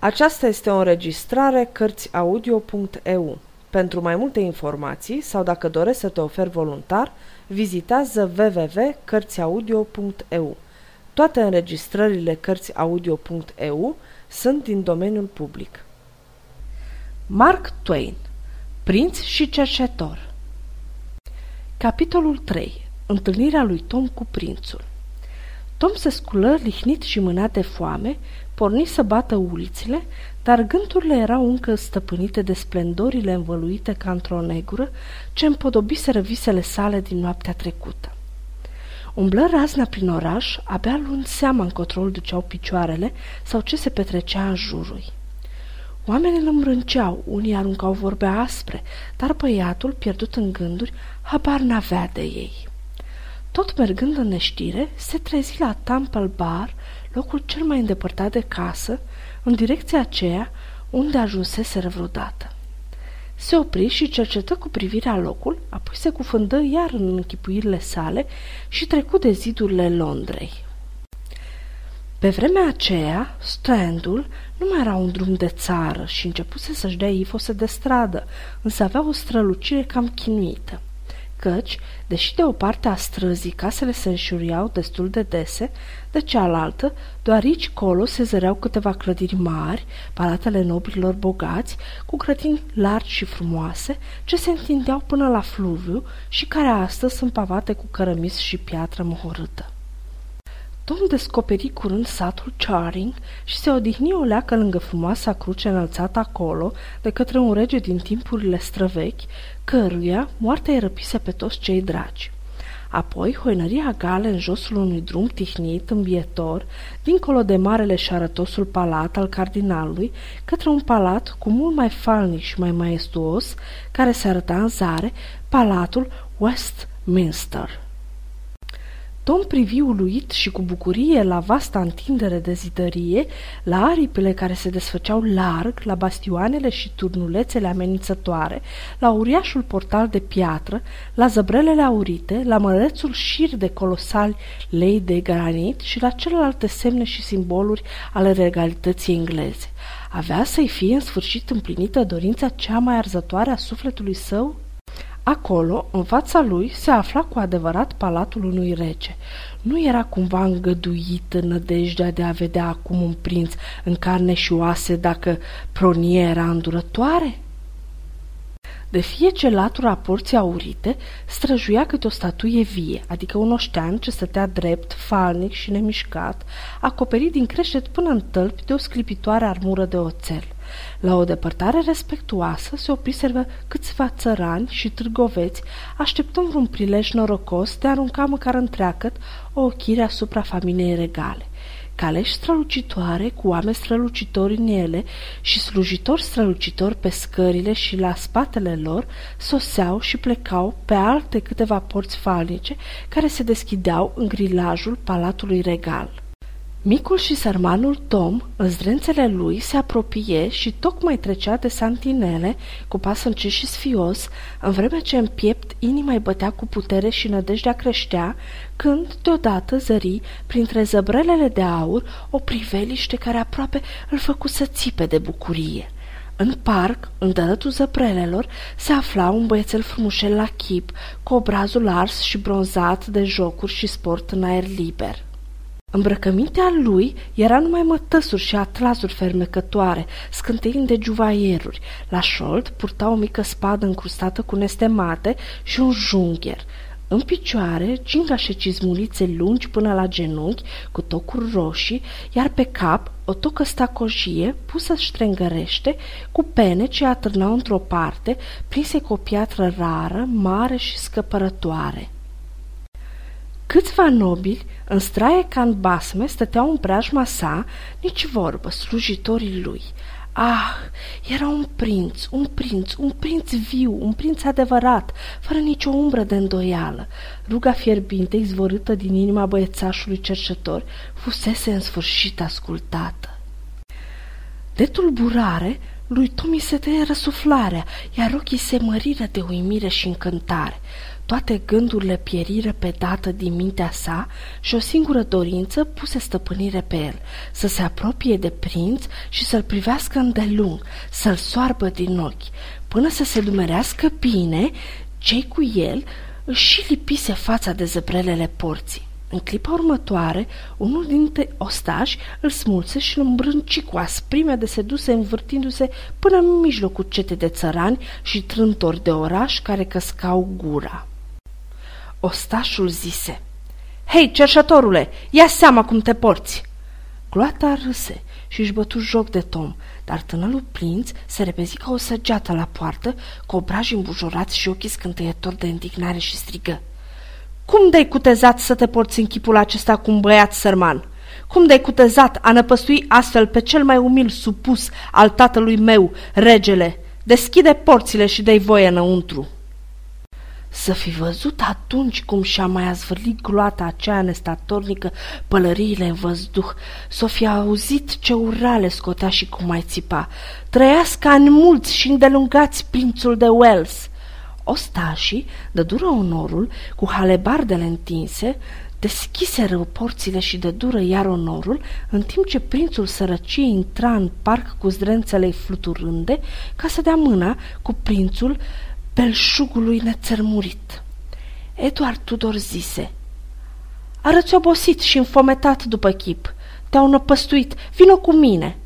Aceasta este o înregistrare Cărțiaudio.eu. Pentru mai multe informații sau dacă dorești să te oferi voluntar, vizitează www.cărțiaudio.eu. Toate înregistrările Cărțiaudio.eu sunt din domeniul public. Mark Twain Prinț și cercetor Capitolul 3 Întâlnirea lui Tom cu prințul Tom se sculă lihnit și mânat de foame, porni să bată ulițile, dar gândurile erau încă stăpânite de splendorile învăluite ca într-o negură ce împodobiseră visele sale din noaptea trecută. Umblă razna prin oraș, abia luând seama încotro îl duceau picioarele sau ce se petrecea în jurul. Oamenii îl îmbrânceau, unii aruncau vorbe aspre, dar băiatul, pierdut în gânduri, habar n-avea de ei. Tot mergând în neștire, se trezi la Temple Bar, locul cel mai îndepărtat de casă, în direcția aceea unde ajunseseră vreodată. Se opri și cercetă cu privirea locul, apoi se cufândă iar în închipuirile sale și trecu de zidurile Londrei. Pe vremea aceea, Strandul nu mai era un drum de țară și începuse să-și dea ifose de stradă, însă avea o strălucire cam chinuită căci, deși de o parte a străzii casele se înșuriau destul de dese, de cealaltă, doar aici colo se zăreau câteva clădiri mari, palatele nobililor bogați, cu grădini largi și frumoase, ce se întindeau până la fluviu și care astăzi sunt pavate cu cărămis și piatră mohorâtă. Tom descoperi curând satul Charing și se odihni o leacă lângă frumoasa cruce înălțată acolo de către un rege din timpurile străvechi, căruia moartea îi răpise pe toți cei dragi. Apoi hoinăria gale în josul unui drum tihnit, îmbietor, dincolo de marele și arătosul palat al cardinalului, către un palat cu mult mai falnic și mai maestuos, care se arăta în zare, palatul Westminster. Tom privi uluit și cu bucurie la vasta întindere de zidărie, la aripile care se desfăceau larg, la bastioanele și turnulețele amenințătoare, la uriașul portal de piatră, la zăbrelele aurite, la mărețul șir de colosali lei de granit și la celelalte semne și simboluri ale regalității engleze. Avea să-i fie în sfârșit împlinită dorința cea mai arzătoare a sufletului său? Acolo, în fața lui, se afla cu adevărat palatul unui rege. Nu era cumva îngăduit în nădejdea de a vedea acum un prinț în carne și oase dacă pronie era îndurătoare? De fie ce latura porții aurite străjuia câte o statuie vie, adică un oștean ce stătea drept, falnic și nemișcat, acoperit din creștet până în tălpi de o sclipitoare armură de oțel. La o depărtare respectuoasă se opriservă câțiva țărani și târgoveți, așteptând un prilej norocos de a arunca măcar întreagăt o ochire asupra familiei regale caleși strălucitoare cu oameni strălucitori în ele și slujitori strălucitori pe scările și la spatele lor soseau și plecau pe alte câteva porți falnice care se deschideau în grilajul palatului regal. Micul și sărmanul Tom, în zdrențele lui, se apropie și tocmai trecea de santinele, cu pas încet și sfios, în vreme ce în piept inima îi bătea cu putere și nădejdea creștea, când, deodată, zări, printre zăbrelele de aur, o priveliște care aproape îl făcu să țipe de bucurie. În parc, în dărătul zăbrelelor, se afla un băiețel frumușel la chip, cu obrazul ars și bronzat de jocuri și sport în aer liber. Îmbrăcămintea lui era numai mătăsuri și atlasuri fermecătoare, scânteind de juvaieruri. La șold purta o mică spadă încrustată cu nestemate și un jungher. În picioare, gingașe cizmulițe lungi până la genunchi, cu tocuri roșii, iar pe cap o tocă stacojie pusă ștrengărește, cu pene ce atârnau într-o parte, prinse cu o piatră rară, mare și scăpărătoare. Câțiva nobili, în straie ca în basme, stăteau în preajma sa, nici vorbă, slujitorii lui. Ah, era un prinț, un prinț, un prinț viu, un prinț adevărat, fără nicio umbră de îndoială. Ruga fierbinte, izvorâtă din inima băiețașului cercetor, fusese în sfârșit ascultată. De tulburare, lui Tomi se tăie răsuflarea, iar ochii se măriră de uimire și încântare. Toate gândurile pieriră pe dată din mintea sa și o singură dorință puse stăpânire pe el, să se apropie de prinț și să-l privească îndelung, să-l soarbă din ochi, până să se dumerească bine, cei cu el își și lipise fața de zăbrelele porții. În clipa următoare, unul dintre ostași îl smulse și îl îmbrânci cu asprime de seduse învârtindu-se până în mijlocul cete de țărani și trântori de oraș care căscau gura. Ostașul zise, Hei, cerșătorule, ia seama cum te porți!" Gloata râse și își bătu joc de Tom, dar tânărul prinț se repezi ca o săgeată la poartă, cu obraji îmbujorați și ochii scânteiători de indignare și strigă. Cum de-ai cutezat să te porți în chipul acesta cu un băiat sărman? Cum de-ai cutezat a năpăstui astfel pe cel mai umil supus al tatălui meu, regele? Deschide porțile și dai voie înăuntru!" Să fi văzut atunci cum și-a mai azvârlit gloata aceea nestatornică pălăriile în văzduh, să fi auzit ce urale scotea și cum mai țipa. Trăiască ani mulți și îndelungați prințul de Wells. Ostașii dădură onorul cu halebardele întinse, deschiseră porțile și dădură iar onorul, în timp ce prințul sărăciei intra în parc cu zdrențele fluturânde ca să dea mâna cu prințul belșugului nețărmurit. Eduard Tudor zise, Arăți obosit și înfometat după chip. Te-au năpăstuit. Vino cu mine!"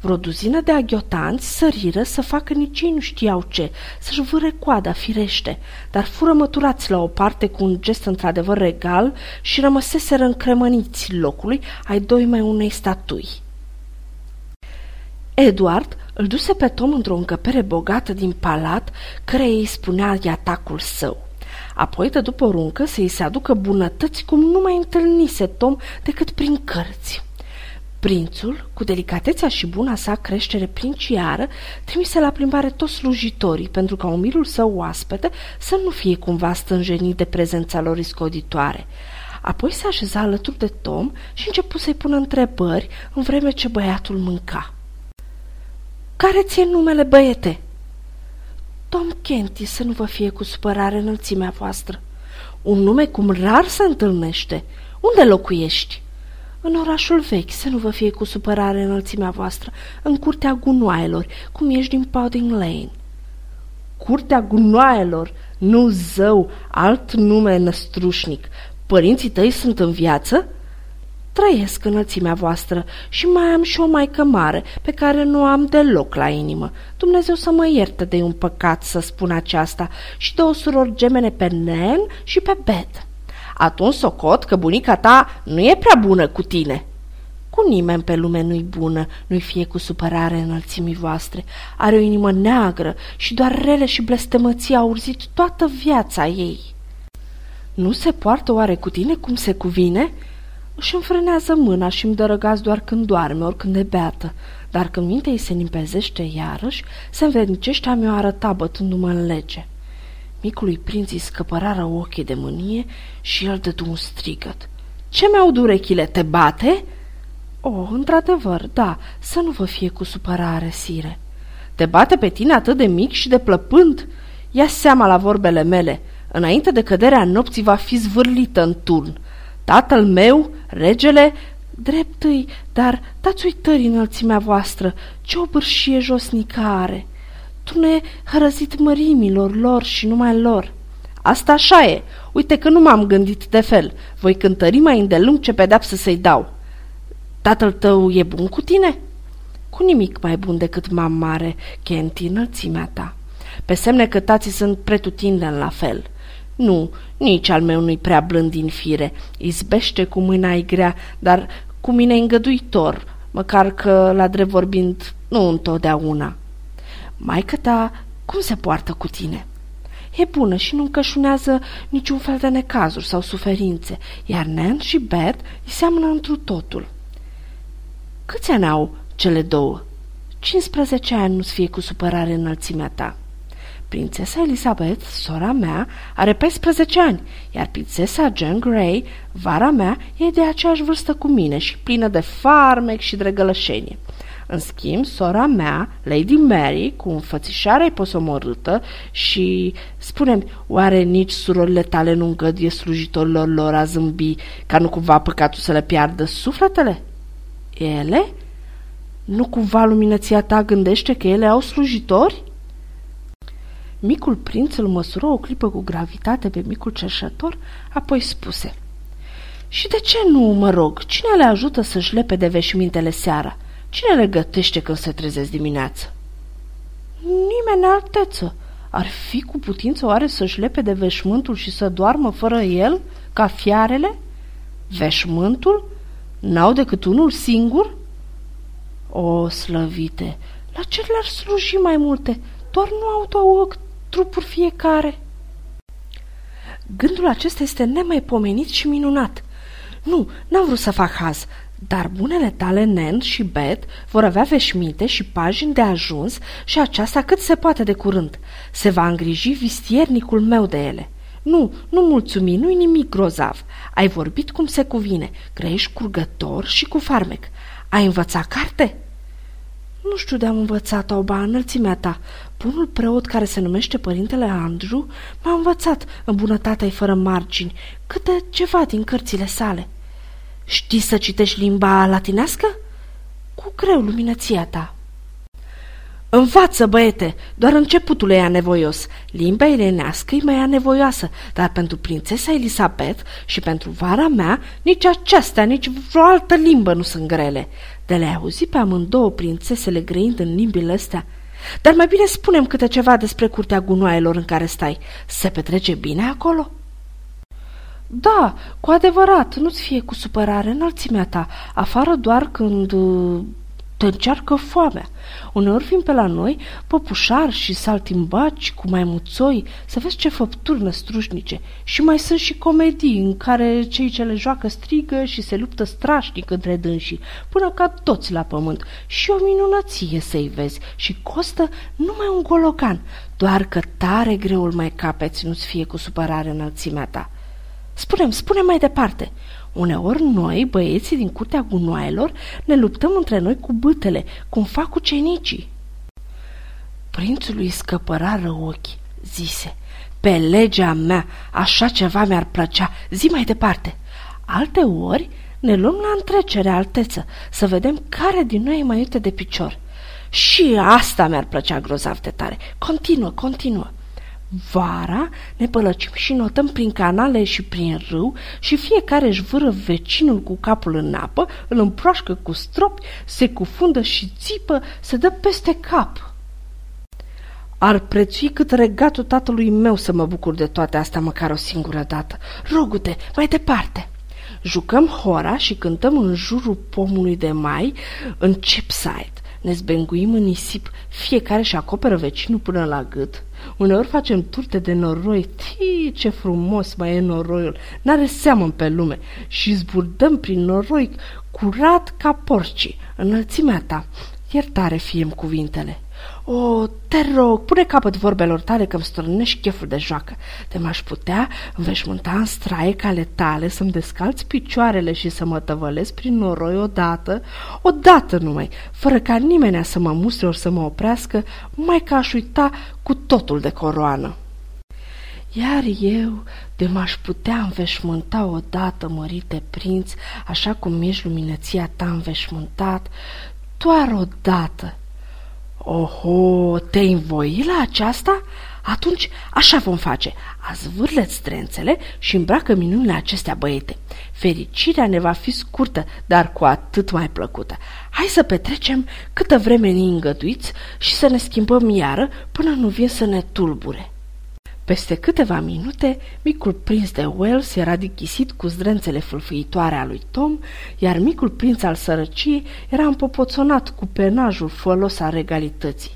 Vreo duzină de aghiotanți săriră să facă nici ei nu știau ce, să-și vâre coada firește, dar fură măturați la o parte cu un gest într-adevăr regal și rămăseseră încremăniți locului ai doi mai unei statui. Eduard îl duse pe Tom într-o încăpere bogată din palat, care îi spunea atacul său. Apoi dădu poruncă să-i se aducă bunătăți cum nu mai întâlnise Tom decât prin cărți. Prințul, cu delicatețea și buna sa creștere princiară, trimise la plimbare toți slujitorii pentru ca umilul său oaspete să nu fie cumva stânjenit de prezența lor iscoditoare. Apoi se așeza alături de Tom și începu să-i pună întrebări în vreme ce băiatul mânca. Care ți-e numele, băiete?" Tom Kenty, să nu vă fie cu supărare înălțimea voastră. Un nume cum rar se întâlnește. Unde locuiești?" În orașul vechi, să nu vă fie cu supărare înălțimea voastră, în curtea gunoaielor, cum ești din Powding Lane." Curtea gunoaielor, nu zău, alt nume năstrușnic. Părinții tăi sunt în viață?" Trăiesc înălțimea voastră și mai am și o maică mare, pe care nu am deloc la inimă. Dumnezeu să mă ierte de un păcat să spun aceasta și de o suror gemene pe Nen și pe Bet. Atunci socot că bunica ta nu e prea bună cu tine. Cu nimeni pe lume nu-i bună, nu-i fie cu supărare înălțimii voastre. Are o inimă neagră și doar rele și blestemății au urzit toată viața ei. Nu se poartă oare cu tine cum se cuvine?" Își înfrânează mâna și îmi dă răgaz doar când doarme, ori când e beată, dar când mintea ei se limpezește iarăși, se învrednicește a mi-o arăta bătându-mă în lege. Micului prinț îi scăpărară ochii de mânie și el dădu un strigăt. Ce mi-au urechile, te bate?" O, oh, într-adevăr, da, să nu vă fie cu supărare, sire." Te bate pe tine atât de mic și de plăpând? Ia seama la vorbele mele. Înainte de căderea nopții va fi zvârlită în turn. Tatăl meu, regele, dreptăi, dar dați uitări înălțimea voastră, ce o bârșie josnică are. Tu ne hărăzit mărimilor lor și numai lor. Asta așa e. Uite că nu m-am gândit de fel. Voi cântări mai îndelung ce pedeapsă să-i dau. Tatăl tău e bun cu tine? Cu nimic mai bun decât mam mare, Kenti, înălțimea ta. Pe semne că tații sunt pretutindeni la fel. Nu, nici al meu nu-i prea blând din fire. Izbește cu mâna ei grea, dar cu mine îngăduitor, măcar că, la drept vorbind, nu întotdeauna. Maica ta, cum se poartă cu tine?" E bună și nu încășunează niciun fel de necazuri sau suferințe, iar Nan și Beth îi seamănă întru totul. Câți ani au cele două? 15 ani nu-ți fie cu supărare înălțimea ta. Prințesa Elizabeth, sora mea, are 14 ani, iar prințesa Jane Grey, vara mea, e de aceeași vârstă cu mine și plină de farmec și drăgălășenie. În schimb, sora mea, Lady Mary, cu înfățișarea posomorâtă și, spunem, oare nici surorile tale nu îngăduie slujitorilor lor a zâmbi ca nu cumva păcatul să le piardă sufletele? Ele? Nu cumva luminăția ta gândește că ele au slujitori? Micul prinț îl măsură o clipă cu gravitate pe micul cerșător, apoi spuse Și de ce nu, mă rog, cine le ajută să-și lepe de veșmintele seara? Cine le gătește când se trezesc dimineață? Nimeni alteță. Ar fi cu putință oare să-și lepe de veșmântul și să doarmă fără el, ca fiarele? Veșmântul? N-au decât unul singur? O, slăvite, la ce le-ar sluji mai multe? Doar nu au două trupuri fiecare. Gândul acesta este nemaipomenit și minunat. Nu, n-am vrut să fac haz, dar bunele tale Nen și Bet vor avea veșminte și pagini de ajuns și aceasta cât se poate de curând. Se va îngriji vistiernicul meu de ele. Nu, nu mulțumi, nu-i nimic grozav. Ai vorbit cum se cuvine, crești curgător și cu farmec. Ai învățat carte?" Nu știu de-am învățat-o, ba, înălțimea ta. Bunul preot care se numește Părintele Andrew m-a învățat în bunătatea fără margini, câte ceva din cărțile sale. Știi să citești limba latinească? Cu greu luminăția ta. Învață, băiete, doar începutul e anevoios. Limba elenească e mai anevoioasă, dar pentru prințesa Elisabet și pentru vara mea, nici aceasta, nici vreo altă limbă nu sunt grele. De le auzi pe amândouă prințesele grăind în limbile astea. Dar mai bine spunem câte ceva despre curtea gunoaielor în care stai. Se petrece bine acolo?" Da, cu adevărat, nu-ți fie cu supărare înălțimea ta, afară doar când uh, te încearcă foamea. Uneori vin pe la noi păpușari și saltimbaci cu maimuțoi să vezi ce făpturi năstrușnice. Și mai sunt și comedii în care cei ce le joacă strigă și se luptă strașnic între dânsii, până ca toți la pământ. Și o minunăție să-i vezi și costă numai un gologan, doar că tare greul mai capeți nu-ți fie cu supărare înălțimea ta. Spune-mi, spune mai departe. Uneori noi, băieții din curtea gunoaielor, ne luptăm între noi cu bâtele, cum fac ucenicii. Prințului scăpărară ochii, zise. Pe legea mea, așa ceva mi-ar plăcea. Zi mai departe. Alte ori ne luăm la întrecere, alteță, să vedem care din noi e mai uite de picior. Și asta mi-ar plăcea grozav de tare. Continuă, continuă. Vara ne pălăcim și notăm prin canale și prin râu și fiecare își vâră vecinul cu capul în apă, îl împroașcă cu stropi, se cufundă și țipă, se dă peste cap. Ar prețui cât regatul tatălui meu să mă bucur de toate astea măcar o singură dată. Rogute, mai departe! Jucăm hora și cântăm în jurul pomului de mai în Chipside. Ne zbenguim în nisip, fiecare și acoperă vecinul până la gât. Uneori facem turte de noroi, tii, ce frumos mai e noroiul, n-are seamă pe lume și zburdăm prin noroi curat ca porcii, înălțimea ta. Iertare fiem cuvintele. O, te rog, pune capăt vorbelor tale că îmi strănești cheful de joacă. Te m-aș putea înveșmânta în straie cale tale, să-mi descalți picioarele și să mă tăvălesc prin noroi odată, odată numai, fără ca nimeni să mă mustre ori să mă oprească, mai ca aș uita cu totul de coroană. Iar eu de m-aș putea înveșmânta odată, mărite prinț, așa cum ești luminăția ta înveșmântat, doar odată, Oho, te-ai învoi la aceasta? Atunci așa vom face. Azvârle-ți strențele și îmbracă minunile acestea băiete. Fericirea ne va fi scurtă, dar cu atât mai plăcută. Hai să petrecem câtă vreme ne îngăduiți și să ne schimbăm iară până nu vin să ne tulbure. Peste câteva minute, micul prinț de Wales era dichisit cu zdrențele fâlfâitoare a lui Tom, iar micul prinț al sărăciei era împopoțonat cu penajul folos al regalității.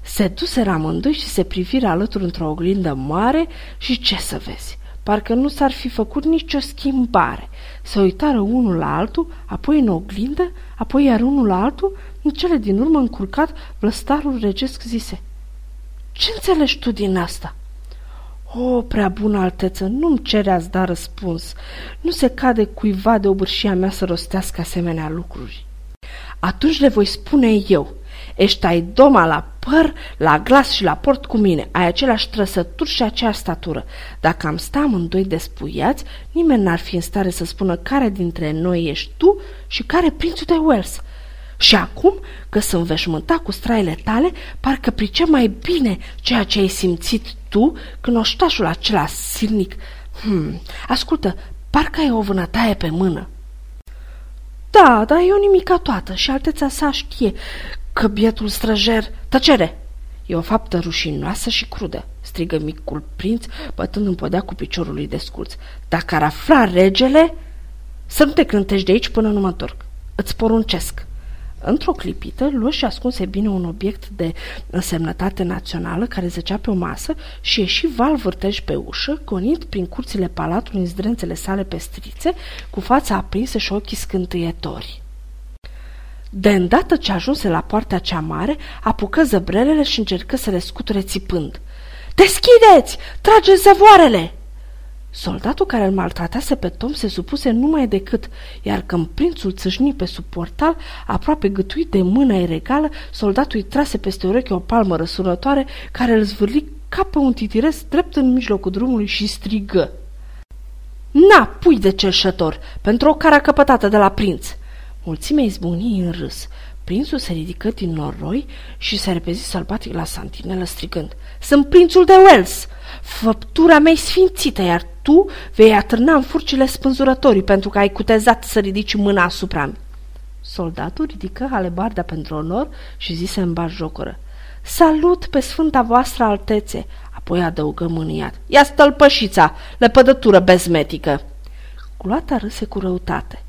Se duseră amândoi și se priviră alături într-o oglindă mare și ce să vezi? Parcă nu s-ar fi făcut nicio schimbare. Se uitară unul la altul, apoi în oglindă, apoi iar unul la altul, în cele din urmă încurcat, blăstarul regesc zise Ce înțelegi tu din asta?" O, prea bună alteță, nu-mi cere ați da răspuns. Nu se cade cuiva de obârșia mea să rostească asemenea lucruri. Atunci le voi spune eu. Ești ai doma la păr, la glas și la port cu mine, ai aceleași trăsături și aceeași statură. Dacă am sta amândoi despuiați, nimeni n-ar fi în stare să spună care dintre noi ești tu și care prințul de Wells. Și acum că sunt veșmântat cu straile tale, parcă pricep mai bine ceea ce ai simțit tu când oștașul acela silnic... Hmm, ascultă, parcă ai o vânătaie pe mână. Da, dar e o nimica toată și alteța sa știe că bietul străjer... Tăcere! E o faptă rușinoasă și crudă, strigă micul prinț, bătând în podea cu piciorul lui desculț. Dacă ar afla regele... Să nu te cântești de aici până nu mă întorc. Îți poruncesc. Într-o clipită, luă și ascunse bine un obiect de însemnătate națională care zăcea pe o masă și ieși val vârtej pe ușă, gonind prin curțile palatului în zdrențele sale pestrițe, cu fața aprinsă și ochii scântâietori. De îndată ce ajunse la poarta cea mare, apucă zăbrelele și încercă să le scuture țipând. Deschideți! Trageți zăvoarele!" Soldatul care îl maltratase pe Tom se supuse numai decât, iar când prințul țâșni pe sub portal, aproape gătuit de mâna regală, soldatul îi trase peste ureche o palmă răsunătoare care îl zvârli ca pe un titires drept în mijlocul drumului și strigă. Na, pui de cerșător, pentru o cara căpătată de la prinț! Mulțimea izbucni în râs. Prințul se ridică din noroi și se repezi sălbatic la santinelă strigând. Sunt prințul de Wells! Făptura mea sfințită, iar tu vei atârna în furcile spânzurătorii pentru că ai cutezat să ridici mâna asupra mea. Soldatul ridică alebarda pentru onor și zise în jocoră. Salut pe sfânta voastră altețe! Apoi adăugă mâniat. Ia stălpășița, lepădătură bezmetică! Culoata râse cu răutate.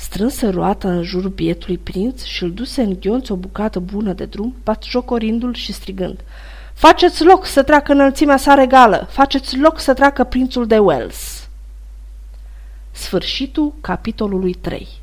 Strânsă roata în jurul bietului prinț și îl duse în ghionț o bucată bună de drum, jocorindu-l și strigând. Faceți loc să treacă înălțimea sa regală, faceți loc să treacă prințul de Wells. Sfârșitul capitolului 3